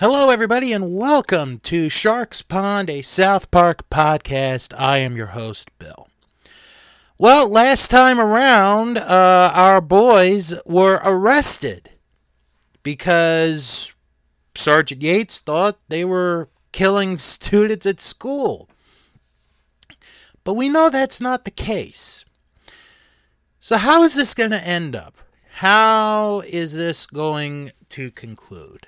Hello, everybody, and welcome to Sharks Pond, a South Park podcast. I am your host, Bill. Well, last time around, uh, our boys were arrested because Sergeant Yates thought they were killing students at school. But we know that's not the case. So, how is this going to end up? How is this going to conclude?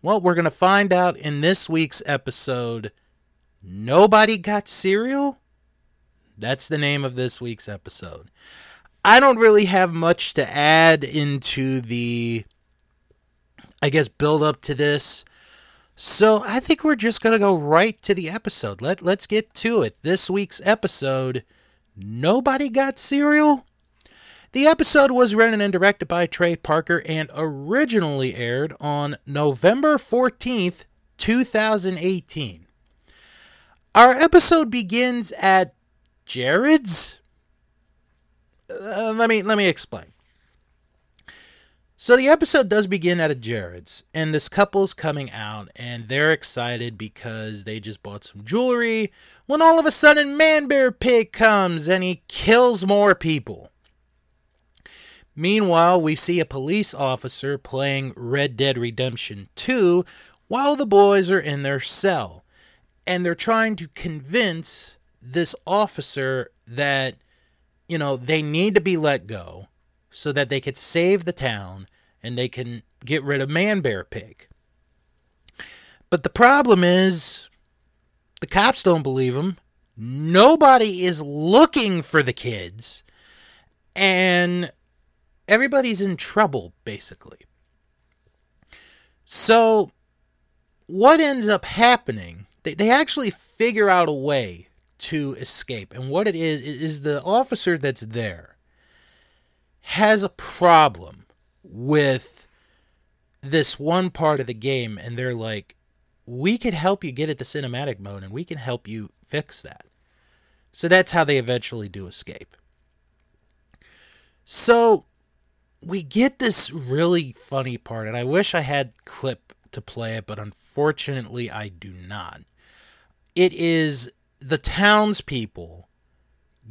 Well, we're going to find out in this week's episode. Nobody got cereal? That's the name of this week's episode. I don't really have much to add into the, I guess, build up to this. So I think we're just going to go right to the episode. Let, let's get to it. This week's episode Nobody Got Cereal? The episode was written and directed by Trey Parker and originally aired on November 14th, 2018. Our episode begins at Jared's. Uh, let me let me explain. So the episode does begin at a Jared's, and this couple's coming out, and they're excited because they just bought some jewelry. When all of a sudden, Man Bear Pig comes and he kills more people. Meanwhile, we see a police officer playing Red Dead Redemption 2 while the boys are in their cell. And they're trying to convince this officer that, you know, they need to be let go so that they could save the town and they can get rid of Man Bear Pig. But the problem is, the cops don't believe him. Nobody is looking for the kids. And everybody's in trouble, basically. So, what ends up happening, they, they actually figure out a way to escape. And what it is, is the officer that's there has a problem with this one part of the game. And they're like, we could help you get it to cinematic mode and we can help you fix that. So that's how they eventually do escape. So we get this really funny part, and I wish I had clip to play it, but unfortunately I do not. It is the townspeople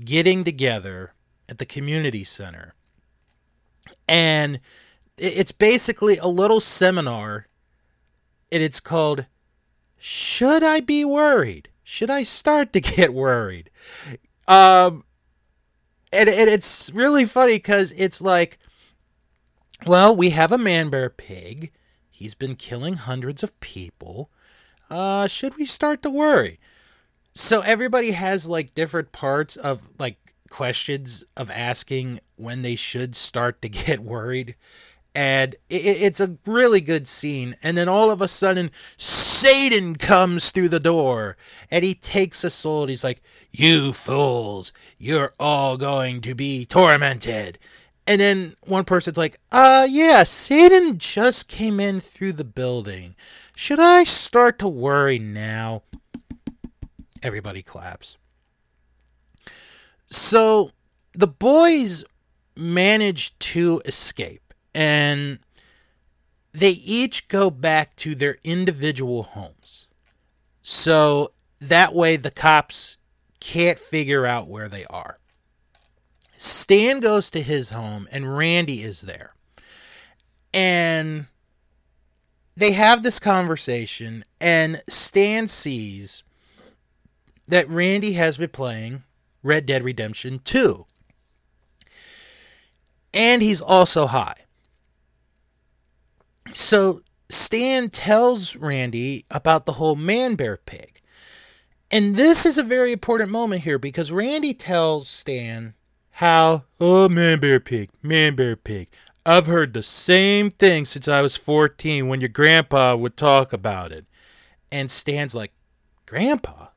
getting together at the community center, and it's basically a little seminar, and it's called "Should I Be Worried? Should I Start to Get Worried?" Um, and, and it's really funny because it's like well, we have a man bear pig. He's been killing hundreds of people. Uh, should we start to worry? So everybody has like different parts of like questions of asking when they should start to get worried. And it's a really good scene. And then all of a sudden, Satan comes through the door and he takes a soul. And he's like, You fools, you're all going to be tormented. And then one person's like, uh, yeah, Satan just came in through the building. Should I start to worry now? Everybody claps. So the boys manage to escape, and they each go back to their individual homes. So that way the cops can't figure out where they are. Stan goes to his home and Randy is there. And they have this conversation, and Stan sees that Randy has been playing Red Dead Redemption 2. And he's also high. So Stan tells Randy about the whole man bear pig. And this is a very important moment here because Randy tells Stan how, oh, man bear pig, man bear pig. I've heard the same thing since I was 14 when your grandpa would talk about it. And Stan's like, Grandpa?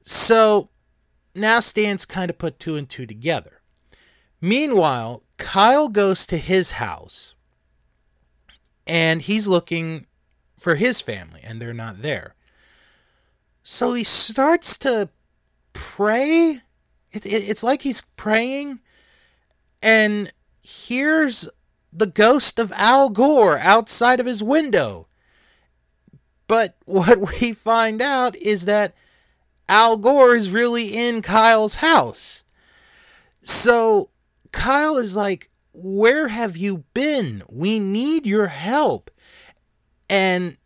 So now Stan's kind of put two and two together. Meanwhile, Kyle goes to his house and he's looking for his family, and they're not there. So he starts to pray it, it, it's like he's praying and hears the ghost of Al Gore outside of his window. But what we find out is that Al Gore is really in Kyle's house. So Kyle is like, Where have you been? We need your help. And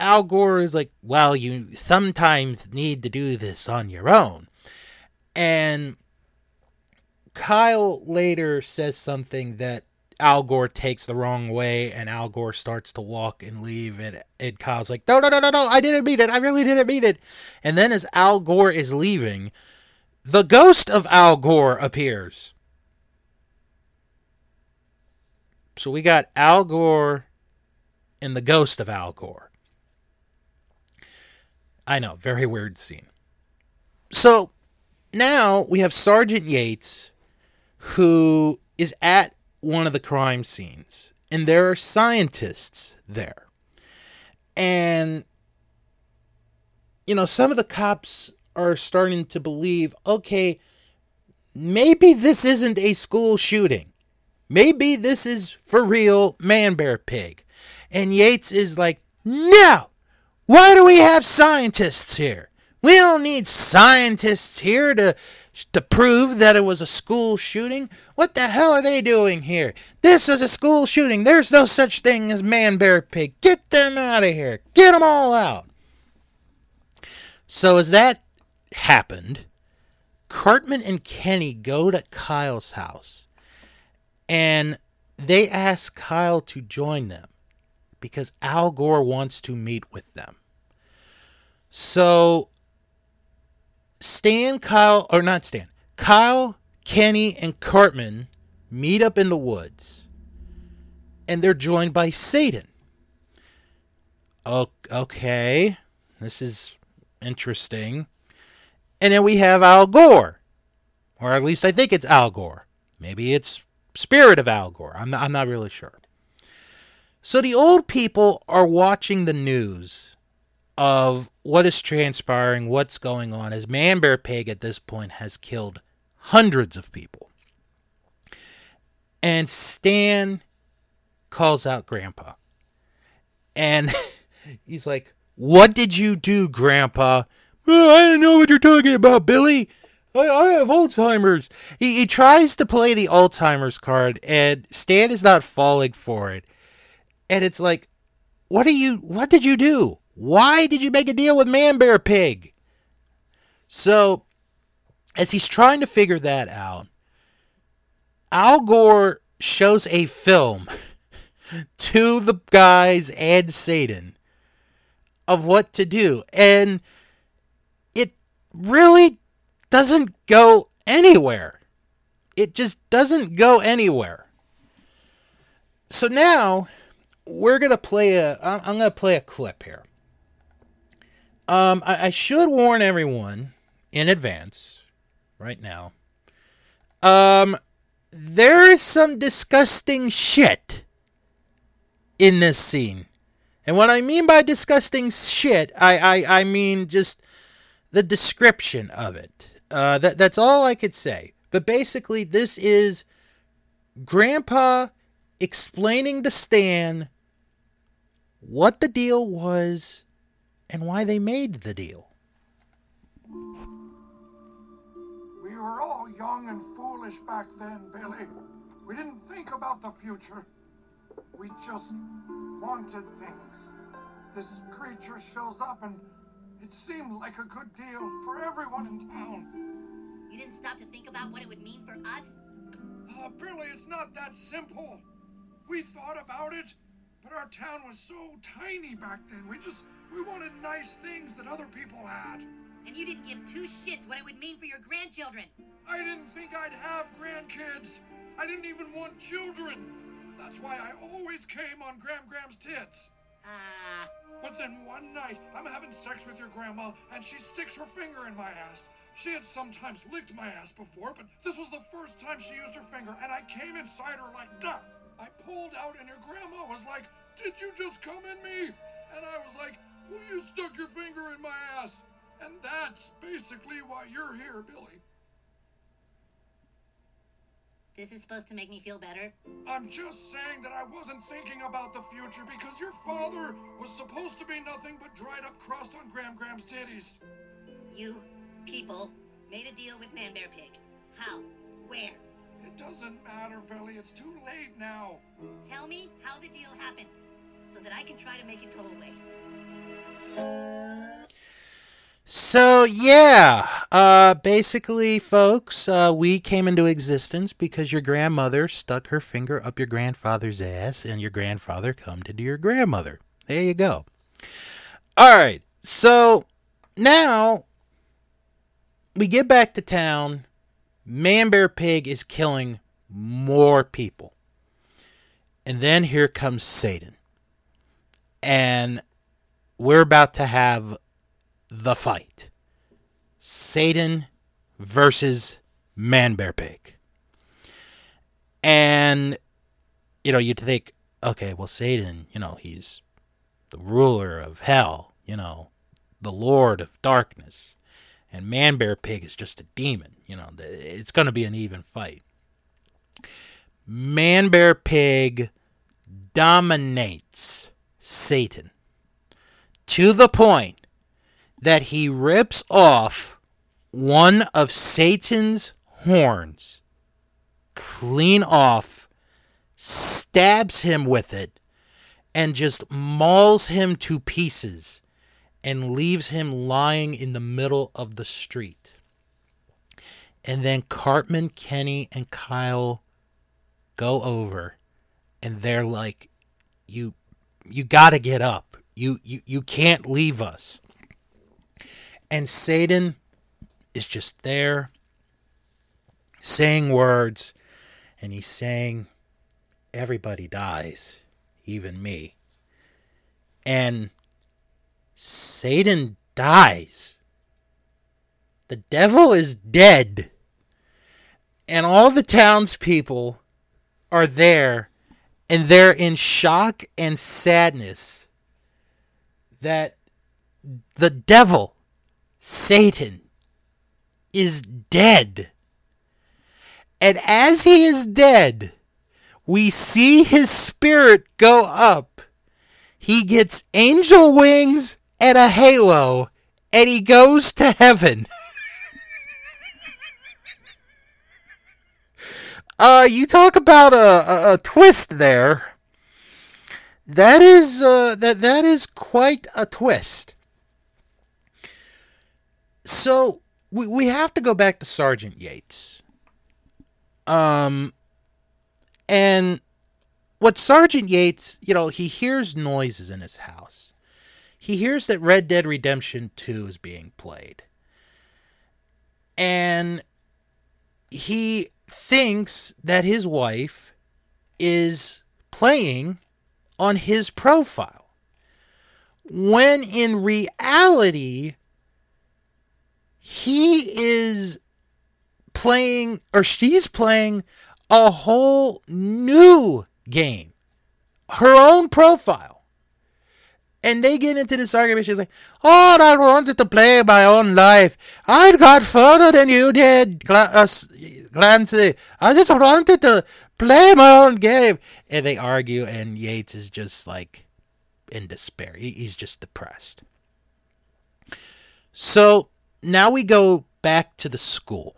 Al Gore is like, Well, you sometimes need to do this on your own. And Kyle later says something that Al Gore takes the wrong way and Al Gore starts to walk and leave and, and Kyle's like, no, no, no, no, no, I didn't mean it. I really didn't mean it. And then as Al Gore is leaving, the ghost of Al Gore appears. So we got Al Gore and the ghost of Al Gore. I know, very weird scene. So now we have Sergeant Yates who is at one of the crime scenes, and there are scientists there. And, you know, some of the cops are starting to believe okay, maybe this isn't a school shooting. Maybe this is for real Man Bear Pig. And Yates is like, no! Why do we have scientists here? We don't need scientists here to to prove that it was a school shooting? What the hell are they doing here? This is a school shooting. There's no such thing as man, bear, pig. Get them out of here. Get them all out. So, as that happened, Cartman and Kenny go to Kyle's house and they ask Kyle to join them because Al Gore wants to meet with them. So Stan, Kyle, or not Stan, Kyle, Kenny, and Cartman meet up in the woods. And they're joined by Satan. Okay, this is interesting. And then we have Al Gore. Or at least I think it's Al Gore. Maybe it's Spirit of Al Gore. I'm not, I'm not really sure. So the old people are watching the news of what is transpiring, what's going on, as Man Bear Pig at this point has killed hundreds of people. And Stan calls out Grandpa. And he's like, What did you do, Grandpa? I don't know what you're talking about, Billy. I, I have Alzheimer's. He, he tries to play the Alzheimer's card, and Stan is not falling for it. And it's like, what are you? What did you do? Why did you make a deal with Man Bear Pig? So, as he's trying to figure that out, Al Gore shows a film to the guys and Satan of what to do. And it really doesn't go anywhere. It just doesn't go anywhere. So now we're going to play a I'm going to play a clip here. Um, I, I should warn everyone in advance, right now. Um, there is some disgusting shit in this scene. And what I mean by disgusting shit, I, I, I mean just the description of it. Uh, that, that's all I could say. But basically, this is Grandpa explaining to Stan what the deal was and why they made the deal. We were all young and foolish back then, Billy. We didn't think about the future. We just wanted things. This creature shows up and it seemed like a good deal for everyone in town. You didn't stop to think about what it would mean for us? Oh, Billy, it's not that simple. We thought about it, but our town was so tiny back then. We just we wanted nice things that other people had. And you didn't give two shits what it would mean for your grandchildren. I didn't think I'd have grandkids. I didn't even want children. That's why I always came on Gram Gram's tits. Uh. But then one night, I'm having sex with your grandma, and she sticks her finger in my ass. She had sometimes licked my ass before, but this was the first time she used her finger, and I came inside her like duh. I pulled out, and your grandma was like, Did you just come in me? And I was like, Well, you stuck your finger in my ass. And that's basically why you're here, Billy. This is supposed to make me feel better? I'm just saying that I wasn't thinking about the future because your father was supposed to be nothing but dried up crust on Gram Gram's titties. You people made a deal with Man Bear Pig. How? Where? It doesn't matter, Billy. It's too late now. Tell me how the deal happened so that I can try to make it go away. So yeah, uh, basically, folks, uh, we came into existence because your grandmother stuck her finger up your grandfather's ass, and your grandfather come to do your grandmother. There you go. All right, so now we get back to town. Man Bear Pig is killing more people, and then here comes Satan, and we're about to have the fight Satan versus Man Bear Pig. And, you know, you'd think, okay, well, Satan, you know, he's the ruler of hell, you know, the Lord of darkness. And Man Bear Pig is just a demon, you know, it's going to be an even fight. Man Bear Pig dominates Satan to the point that he rips off one of Satan's horns clean off, stabs him with it, and just mauls him to pieces and leaves him lying in the middle of the street. And then Cartman, Kenny, and Kyle go over and they're like, You you gotta get up. You you you can't leave us. And Satan is just there saying words, and he's saying, Everybody dies, even me. And Satan dies. The devil is dead. And all the townspeople are there, and they're in shock and sadness that the devil Satan is dead. And as he is dead, we see his spirit go up. He gets angel wings and a halo, and he goes to heaven. uh, you talk about a, a, a twist there. That is uh, that that is quite a twist. So we we have to go back to Sergeant Yates. Um and what Sergeant Yates, you know, he hears noises in his house. He hears that Red Dead Redemption 2 is being played. And he thinks that his wife is playing on his profile. When in reality, he is playing or she's playing a whole new game, her own profile. And they get into this argument. She's like, Oh, I wanted to play my own life. I got further than you did, uh, Clancy. I just wanted to play my own game. And they argue, and Yates is just like in despair. He's just depressed. So now we go back to the school.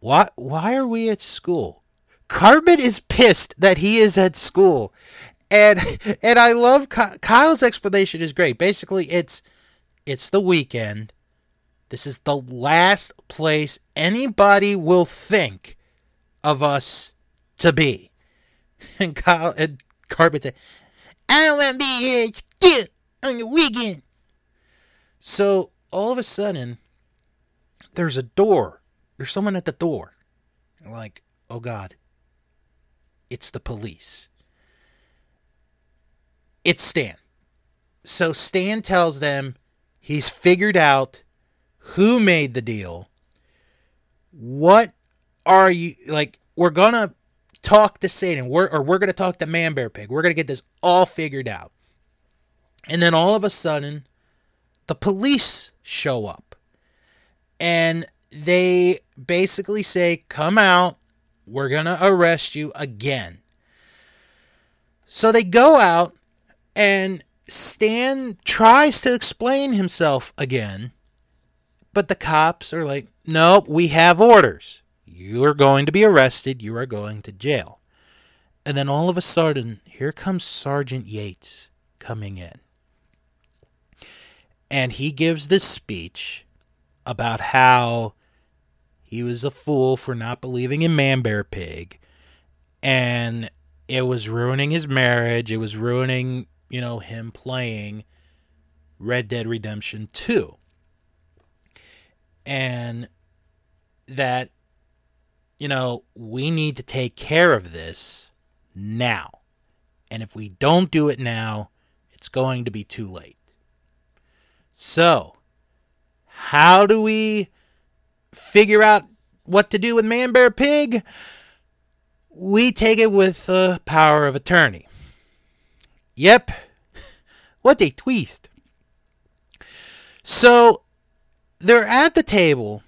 Why why are we at school? Cartman is pissed that he is at school. And and I love Kyle's explanation is great. Basically, it's it's the weekend. This is the last place anybody will think of us to be. And Kyle and Cartman say, I don't want to be here still on the weekend. So all of a sudden, there's a door. There's someone at the door. like, oh God, it's the police. It's Stan. So Stan tells them he's figured out who made the deal. What are you like? We're gonna talk to Satan, we're, or we're gonna talk to Man Bear Pig. We're gonna get this all figured out. And then all of a sudden, the police show up and they basically say, Come out, We're to arrest you again. So they go out, and Stan tries to explain himself again, but the cops are like, nope, we have orders. You are going to be arrested. You are going to jail. And then all of a sudden, here comes Sergeant Yates coming in. And he gives this speech about how he was a fool for not believing in Man Bear Pig. And it was ruining his marriage. It was ruining, you know, him playing Red Dead Redemption 2. And that, you know, we need to take care of this now. And if we don't do it now, it's going to be too late. So, how do we figure out what to do with Man Bear Pig? We take it with the power of attorney. Yep. What a twist. So, they're at the table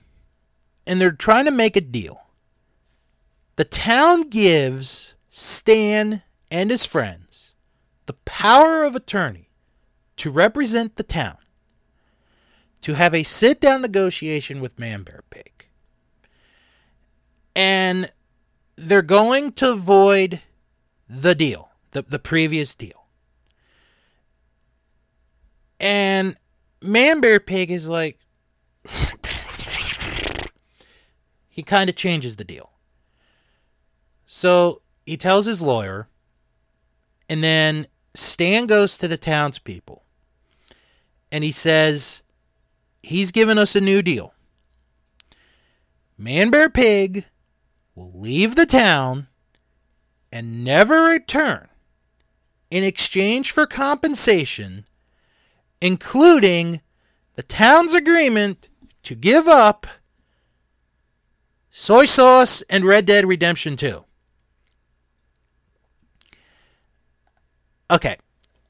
and they're trying to make a deal. The town gives Stan and his friends the power of attorney to represent the town, to have a sit down negotiation with Man Bear Pig. And they're going to void the deal, the, the previous deal. And Man Bear Pig is like, he kind of changes the deal. So he tells his lawyer, and then Stan goes to the townspeople and he says, He's given us a new deal. Man Bear Pig will leave the town and never return in exchange for compensation, including the town's agreement to give up soy sauce and Red Dead Redemption 2. Okay,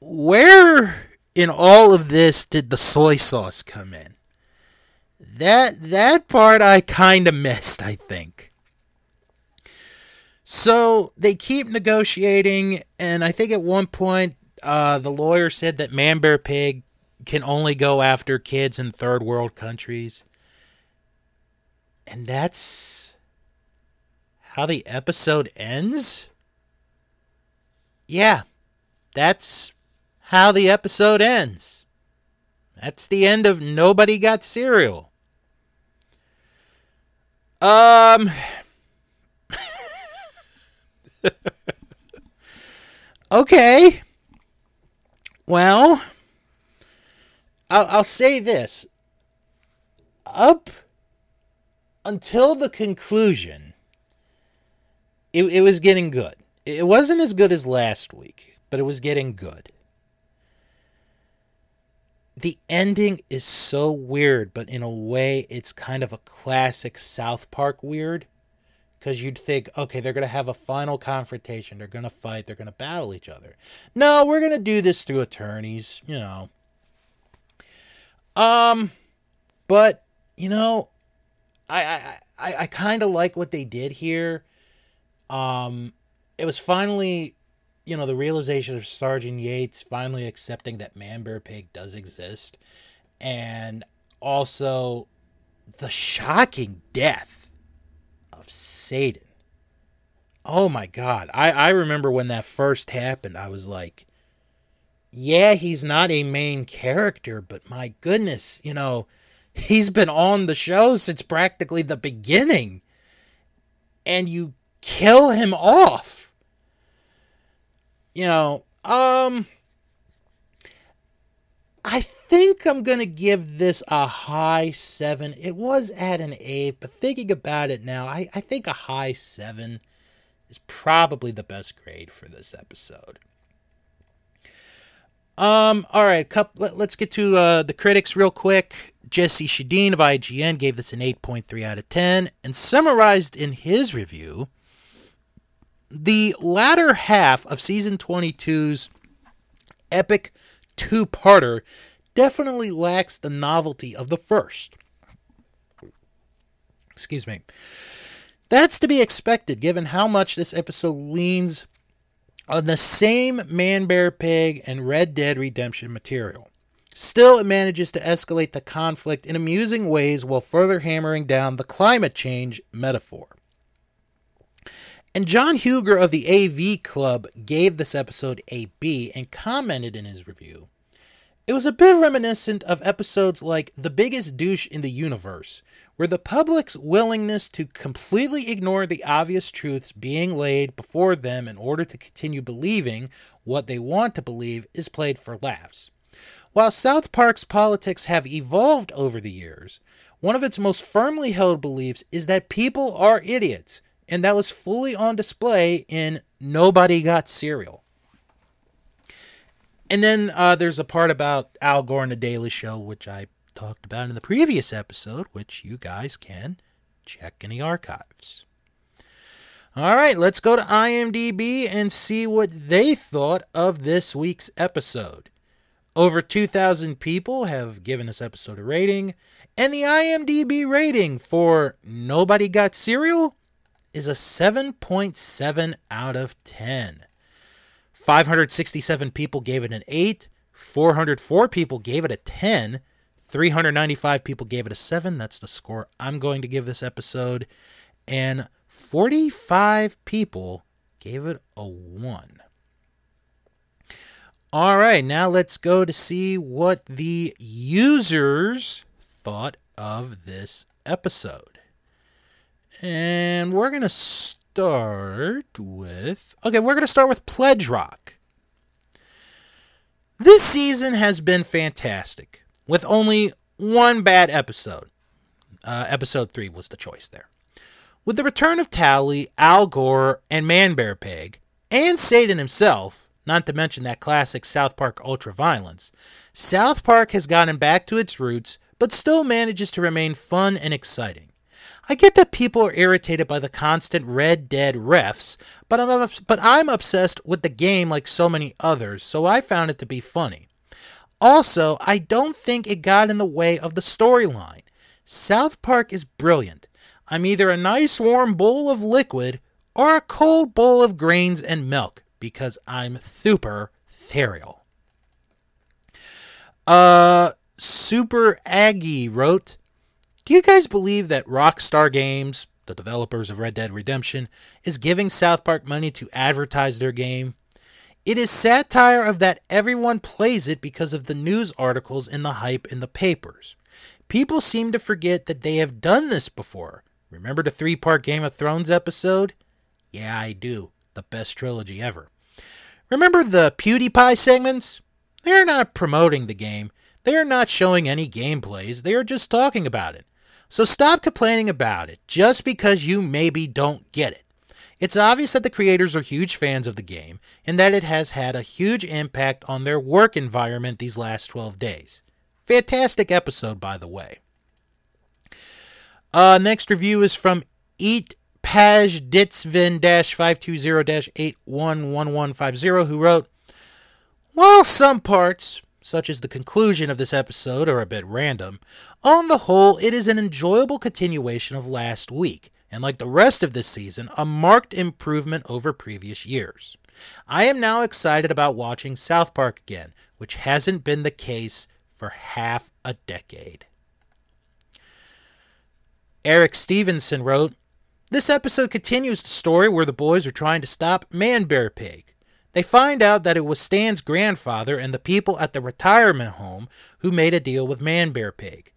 where in all of this did the soy sauce come in? That that part I kind of missed, I think. So they keep negotiating, and I think at one point uh, the lawyer said that Man Bear Pig can only go after kids in third world countries. And that's how the episode ends? Yeah, that's how the episode ends. That's the end of Nobody Got Cereal. Um. okay. Well, I'll, I'll say this. Up until the conclusion, it, it was getting good. It wasn't as good as last week, but it was getting good. The ending is so weird, but in a way, it's kind of a classic South Park weird. Because you'd think, okay, they're going to have a final confrontation. They're going to fight. They're going to battle each other. No, we're going to do this through attorneys, you know. Um, but, you know, I, I, I, I kind of like what they did here. Um, it was finally, you know, the realization of Sergeant Yates finally accepting that Man Bear Pig does exist. And also the shocking death of Satan. Oh my God. I, I remember when that first happened, I was like, yeah, he's not a main character, but my goodness, you know, he's been on the show since practically the beginning. And you kill him off. You know, um I think I'm going to give this a high 7. It was at an 8, but thinking about it now, I, I think a high 7 is probably the best grade for this episode. Um, all right, couple, let, us get to uh, the critics real quick. Jesse Schedeen of IGN gave this an 8.3 out of 10 and summarized in his review the latter half of season 22's epic two parter definitely lacks the novelty of the first. Excuse me. That's to be expected given how much this episode leans on the same Man Bear Pig and Red Dead Redemption material. Still, it manages to escalate the conflict in amusing ways while further hammering down the climate change metaphor. And John Hugar of the AV Club gave this episode a B and commented in his review It was a bit reminiscent of episodes like The Biggest Douche in the Universe, where the public's willingness to completely ignore the obvious truths being laid before them in order to continue believing what they want to believe is played for laughs. While South Park's politics have evolved over the years, one of its most firmly held beliefs is that people are idiots and that was fully on display in Nobody Got Cereal. And then uh, there's a part about Al Gore and The Daily Show, which I talked about in the previous episode, which you guys can check in the archives. All right, let's go to IMDb and see what they thought of this week's episode. Over 2,000 people have given this episode a rating, and the IMDb rating for Nobody Got Cereal is a 7.7 out of 10. 567 people gave it an 8, 404 people gave it a 10, 395 people gave it a 7. That's the score I'm going to give this episode. And 45 people gave it a 1. All right, now let's go to see what the users thought of this episode. And we're going to start with. Okay, we're going to start with Pledge Rock. This season has been fantastic, with only one bad episode. Uh, episode 3 was the choice there. With the return of Tally, Al Gore, and Man Bear Pig, and Satan himself, not to mention that classic South Park ultra violence, South Park has gotten back to its roots, but still manages to remain fun and exciting. I get that people are irritated by the constant Red Dead refs, but I'm, but I'm obsessed with the game like so many others, so I found it to be funny. Also, I don't think it got in the way of the storyline. South Park is brilliant. I'm either a nice warm bowl of liquid or a cold bowl of grains and milk because I'm super ethereal. Uh, Super Aggie wrote, do you guys believe that Rockstar Games, the developers of Red Dead Redemption, is giving South Park money to advertise their game? It is satire of that everyone plays it because of the news articles and the hype in the papers. People seem to forget that they have done this before. Remember the three part Game of Thrones episode? Yeah, I do. The best trilogy ever. Remember the PewDiePie segments? They are not promoting the game. They are not showing any gameplays. They are just talking about it. So stop complaining about it just because you maybe don't get it. It's obvious that the creators are huge fans of the game and that it has had a huge impact on their work environment these last 12 days. Fantastic episode, by the way. Uh, next review is from Eat Paj Ditzvin 520 811150, who wrote While some parts, such as the conclusion of this episode, are a bit random, on the whole, it is an enjoyable continuation of last week, and like the rest of this season, a marked improvement over previous years. I am now excited about watching South Park again, which hasn't been the case for half a decade. Eric Stevenson wrote, This episode continues the story where the boys are trying to stop Man Bear Pig. They find out that it was Stan's grandfather and the people at the retirement home who made a deal with Man Bear Pig.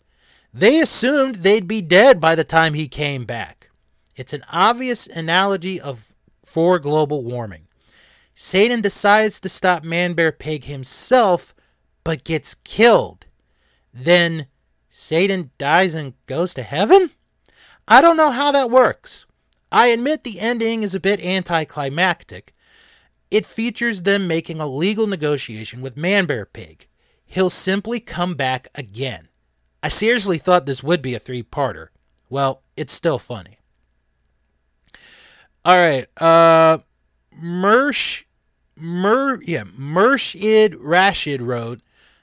They assumed they'd be dead by the time he came back. It's an obvious analogy of for global warming. Satan decides to stop Man Bear Pig himself, but gets killed. Then Satan dies and goes to heaven? I don't know how that works. I admit the ending is a bit anticlimactic. It features them making a legal negotiation with Man Bear Pig. He'll simply come back again. I seriously thought this would be a three parter. Well, it's still funny. All right. Uh Mersh Mer yeah, Mershid Rashid wrote,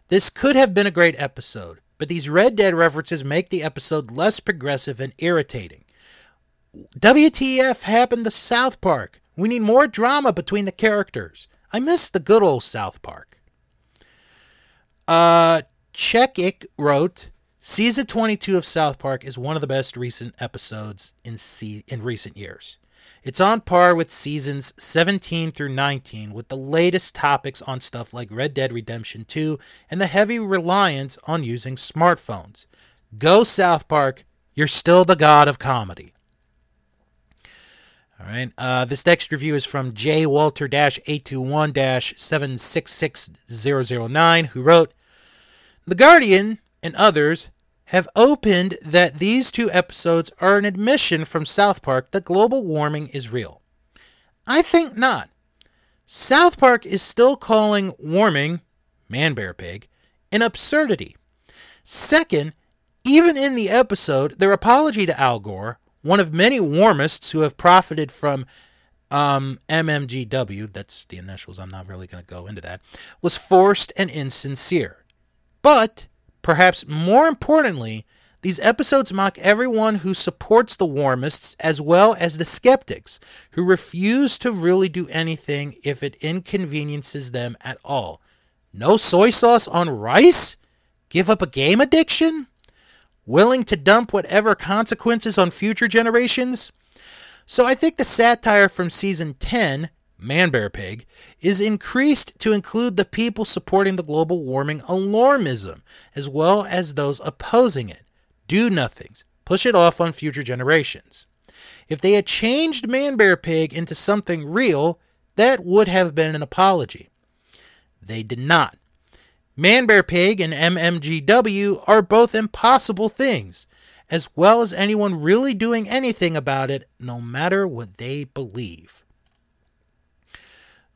This could have been a great episode, but these Red Dead references make the episode less progressive and irritating. WTF happened to South Park? We need more drama between the characters. I miss the good old South Park. Uh, Chekik wrote, Season 22 of South Park is one of the best recent episodes in se- in recent years. It's on par with seasons 17 through 19 with the latest topics on stuff like Red Dead Redemption 2 and the heavy reliance on using smartphones. Go South Park, you're still the god of comedy. All right. Uh, this next review is from J Walter 821 766009, who wrote The Guardian and others have opened that these two episodes are an admission from South Park that global warming is real. I think not. South Park is still calling warming, man bear pig, an absurdity. Second, even in the episode, their apology to Al Gore, one of many warmists who have profited from um, MMGW, that's the initials, I'm not really going to go into that, was forced and insincere. But, perhaps more importantly, these episodes mock everyone who supports the warmists as well as the skeptics who refuse to really do anything if it inconveniences them at all. No soy sauce on rice? Give up a game addiction? Willing to dump whatever consequences on future generations? So I think the satire from season 10, Man Bear Pig, is increased to include the people supporting the global warming alarmism, as well as those opposing it. Do nothings. Push it off on future generations. If they had changed Man Bear Pig into something real, that would have been an apology. They did not. Man Bear Pig and MMGW are both impossible things, as well as anyone really doing anything about it, no matter what they believe.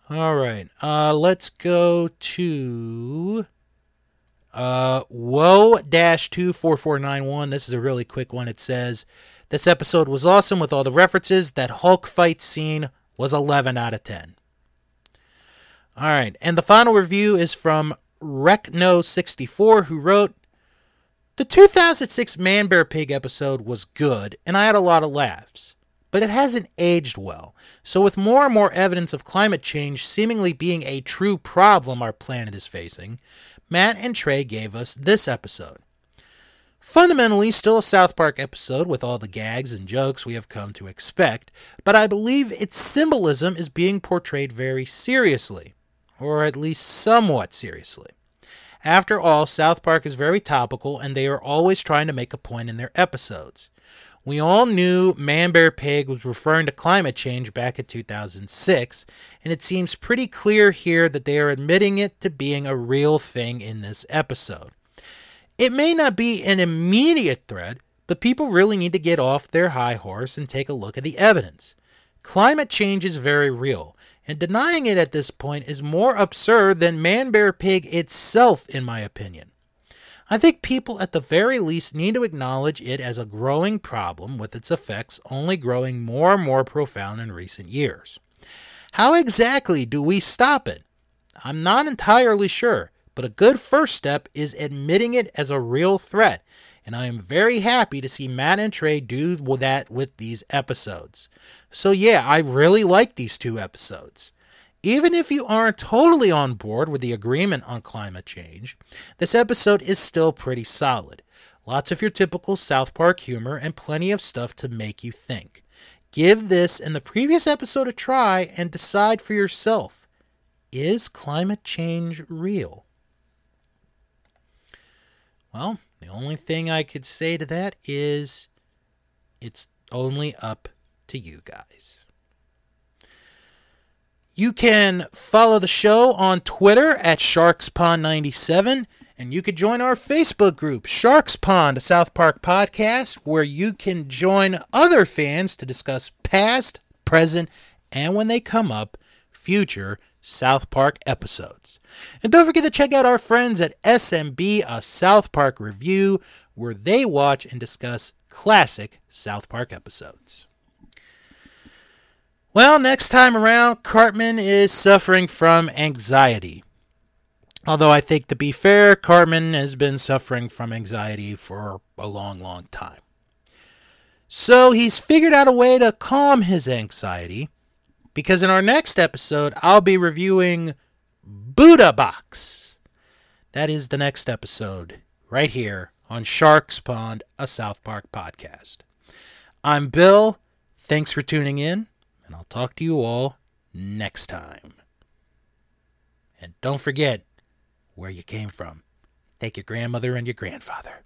All right, uh, let's go to uh, Woe 24491. This is a really quick one. It says, This episode was awesome with all the references. That Hulk fight scene was 11 out of 10. All right, and the final review is from Recno64, who wrote, The 2006 Man Bear Pig episode was good, and I had a lot of laughs, but it hasn't aged well. So, with more and more evidence of climate change seemingly being a true problem our planet is facing, Matt and Trey gave us this episode. Fundamentally, still a South Park episode with all the gags and jokes we have come to expect, but I believe its symbolism is being portrayed very seriously, or at least somewhat seriously. After all, South Park is very topical and they are always trying to make a point in their episodes. We all knew Man Bear Pig was referring to climate change back in 2006, and it seems pretty clear here that they are admitting it to being a real thing in this episode. It may not be an immediate threat, but people really need to get off their high horse and take a look at the evidence. Climate change is very real, and denying it at this point is more absurd than Man Bear Pig itself, in my opinion. I think people at the very least need to acknowledge it as a growing problem with its effects only growing more and more profound in recent years. How exactly do we stop it? I'm not entirely sure, but a good first step is admitting it as a real threat, and I am very happy to see Matt and Trey do that with these episodes. So, yeah, I really like these two episodes. Even if you aren't totally on board with the agreement on climate change, this episode is still pretty solid. Lots of your typical South Park humor and plenty of stuff to make you think. Give this and the previous episode a try and decide for yourself is climate change real? Well, the only thing I could say to that is it's only up to you guys. You can follow the show on Twitter at SharksPond97, and you could join our Facebook group, Sharks Pond, a South Park podcast, where you can join other fans to discuss past, present, and when they come up, future South Park episodes. And don't forget to check out our friends at SMB, a South Park review, where they watch and discuss classic South Park episodes. Well, next time around, Cartman is suffering from anxiety. Although I think, to be fair, Cartman has been suffering from anxiety for a long, long time. So he's figured out a way to calm his anxiety because in our next episode, I'll be reviewing Buddha Box. That is the next episode right here on Sharks Pond, a South Park podcast. I'm Bill. Thanks for tuning in, and I'll talk to you all next time. And don't forget where you came from. Thank your grandmother and your grandfather.